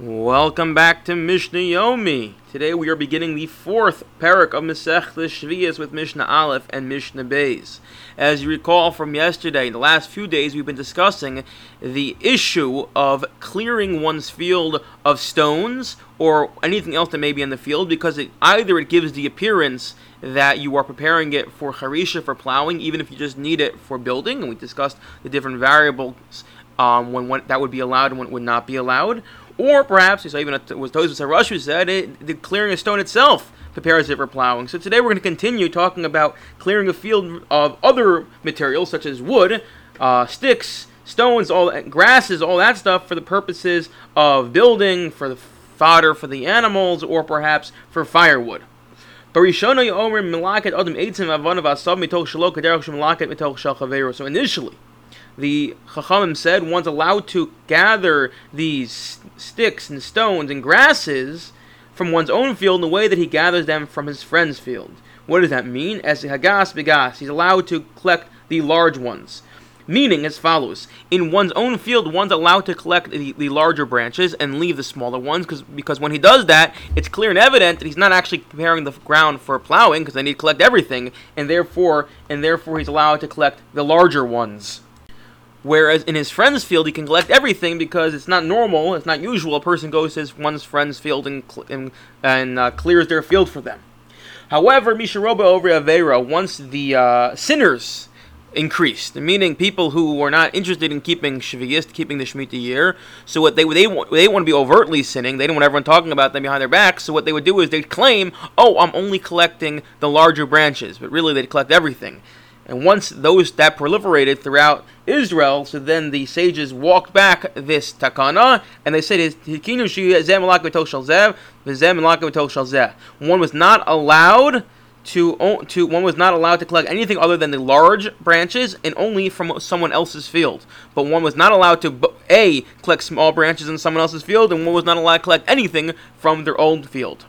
Welcome back to Mishnah Yomi. Today we are beginning the fourth perek of Masech Shvias with Mishnah Aleph and Mishnah Beis. As you recall from yesterday, the last few days we've been discussing the issue of clearing one's field of stones or anything else that may be in the field because it, either it gives the appearance that you are preparing it for harisha for plowing, even if you just need it for building, and we discussed the different variables um, when, when that would be allowed and when would not be allowed or perhaps, so even was Tosfos Rush said, it, the clearing of stone itself prepares it for plowing. So today we're going to continue talking about clearing a field of other materials such as wood, uh, sticks, stones, all grasses, all that stuff for the purposes of building, for the fodder for the animals, or perhaps for firewood. So initially, the Chachamim said one's allowed to gather these sticks and stones and grasses from one's own field in the way that he gathers them from his friend's field. What does that mean? As Hagas Begas, he's allowed to collect the large ones. Meaning as follows In one's own field, one's allowed to collect the, the larger branches and leave the smaller ones because because when he does that, it's clear and evident that he's not actually preparing the ground for plowing because they need to collect everything, and therefore and therefore he's allowed to collect the larger ones. Whereas in his friend's field, he can collect everything because it's not normal, it's not usual. A person goes to his one's friend's field and, and, and uh, clears their field for them. However, Misharoba over Avera, once the uh, sinners increased, meaning people who were not interested in keeping Shvius, keeping the Shemitah year. So what they they want they want to be overtly sinning. They don't want everyone talking about them behind their backs. So what they would do is they'd claim, "Oh, I'm only collecting the larger branches," but really they'd collect everything. And once those that proliferated throughout Israel, so then the sages walked back this takana, and they said, One was not allowed to to one was not allowed to collect anything other than the large branches and only from someone else's field. But one was not allowed to a collect small branches in someone else's field, and one was not allowed to collect anything from their own field.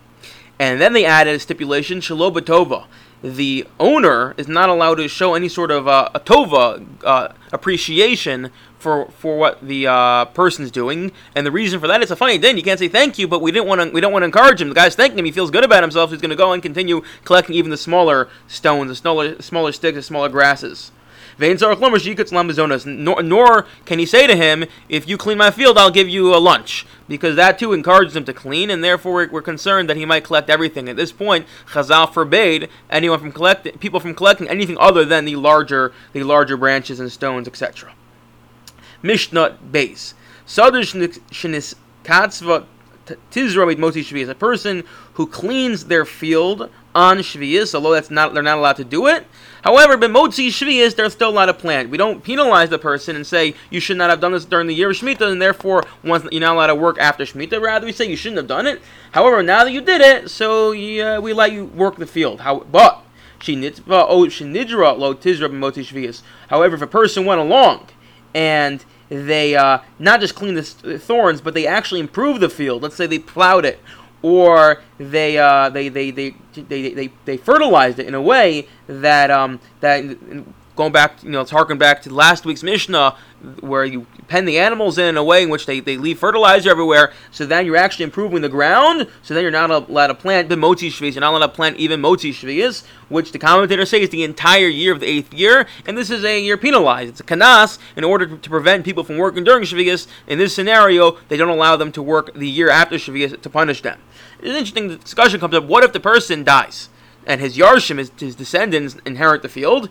And then they added a stipulation, shalobatova the owner is not allowed to show any sort of uh, a tova uh, appreciation for for what the uh, person's doing, and the reason for that is a funny thing. You can't say thank you, but we didn't want to. We don't want to encourage him. The guy's thanking him. He feels good about himself. he's going to go and continue collecting even the smaller stones, the smaller smaller sticks, the smaller grasses. Nor, nor can he say to him, if you clean my field, I'll give you a lunch. Because that too encourages him to clean, and therefore we're concerned that he might collect everything. At this point, Chazal forbade anyone from collecting people from collecting anything other than the larger the larger branches and stones, etc. Mishnah Beis. Katzva tizra moti Shvias, A person who cleans their field on Shvius, although that's not they're not allowed to do it. However, b'motzi Shvius, they're still allowed to plant. We don't penalize the person and say you should not have done this during the year of Shemitah, and therefore once you're not allowed to work after Shemitah. Rather, we say you shouldn't have done it. However, now that you did it, so uh, we let you work the field. How, but oh, However, if a person went along and they uh, not just clean the thorns, but they actually improve the field. Let's say they plowed it or they, uh, they, they, they, they, they, they, fertilized it in a way that, um, that going back, you know, it's harken back to last week's Mishnah, where you pen the animals in, a way in which they, they leave fertilizer everywhere, so then you're actually improving the ground, so then you're not allowed to plant the moti shvias, you're not allowed to plant even moti shvias, which the commentators say is the entire year of the eighth year, and this is a year penalized. It's a kanas, in order to, prevent people from working during shvias. In this scenario, they don't allow them to work the year after shvias to punish them an interesting discussion comes up. What if the person dies and his yarshim, his, his descendants, inherit the field?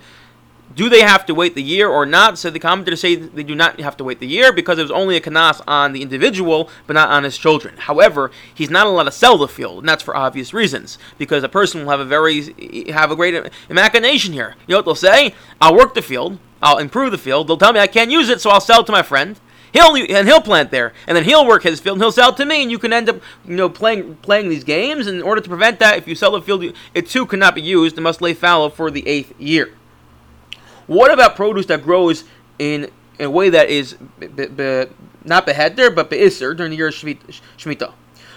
Do they have to wait the year or not? So the commentators say they do not have to wait the year because it was only a kanas on the individual, but not on his children. However, he's not allowed to sell the field, and that's for obvious reasons. Because a person will have a very have a great imagination here. You know what they'll say? I'll work the field, I'll improve the field. They'll tell me I can't use it, so I'll sell it to my friend. He'll and he'll plant there, and then he'll work his field, and he'll sell it to me, and you can end up, you know, playing playing these games. And in order to prevent that, if you sell the field, it too cannot be used. It must lay fallow for the eighth year. What about produce that grows in, in a way that is be, be, not beheder, but beiser during the year of Shemitah?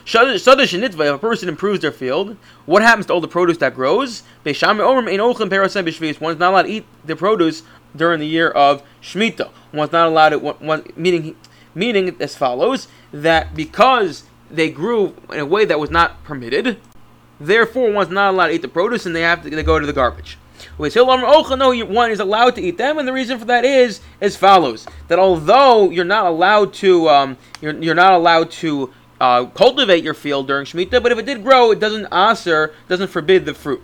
If a person improves their field, what happens to all the produce that grows? One is not allowed to eat the produce during the year of Shemitah. One's not allowed to, one, meaning meaning as follows that because they grew in a way that was not permitted, therefore one's not allowed to eat the produce and they have to they go to the garbage. No, one is allowed to eat them, and the reason for that is as follows: that although you're not allowed to, um, you're, you're not allowed to uh, cultivate your field during Shemitah, but if it did grow, it doesn't aser, doesn't forbid the fruit.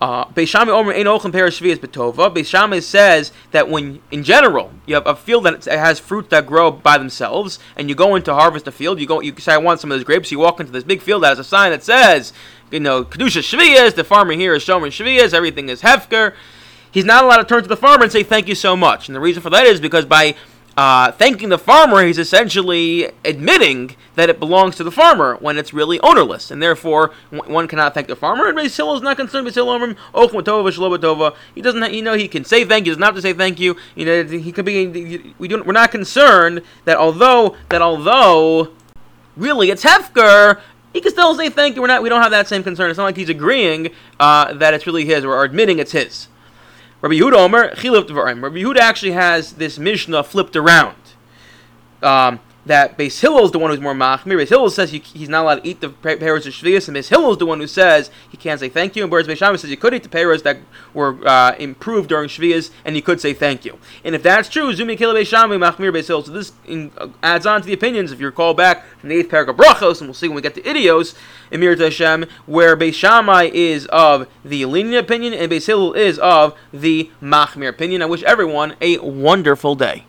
Uh, Beis Shammai Omer Ein Ochem Perish Shvias Betova. Beis Shammai says that when, in general, you have a field that has fruit that grow by themselves, and you go in to harvest a field, you go, you say, I want some of those grapes, you walk into this big field that has a sign that says, you know, Kedusha Shvias, the farmer here is Shomer Shvias, everything is Hefker. He's not allowed to turn to the farmer and say, thank you so much. And the reason for that is because by uh, thanking the farmer, he's essentially admitting that it belongs to the farmer when it's really ownerless, and therefore one cannot thank the farmer. And Beis is not concerned. Beis Hillel He doesn't. You know, he can say thank you. Does not have to say thank you. You know, he could be. We don't. We're not concerned that although that although really it's Hefker. He can still say thank you. We're not. We don't have that same concern. It's not like he's agreeing uh, that it's really his or admitting it's his. Rabbi Yehuda Omer, Dvarim. Rabbi Yehuda actually has this Mishnah flipped around. Um, that Beis Hillel is the one who's more machmir. Beis Hillel says he's not allowed to eat the pears of Shvius, and Beis Hillel is the one who says he can't say thank you. And whereas Beis Shammai says you could eat the pears that were uh, improved during Shvius, and you could say thank you. And if that's true, Zumi Kila Beis Shammai, machmir Beis Hillel. So this in, uh, adds on to the opinions. If you recall back from the eighth paragraph Brachos, and we'll see when we get to Idios, Emir Hashem, where Beis Shammai is of the lenient opinion, and Beis Hillel is of the machmir opinion. I wish everyone a wonderful day.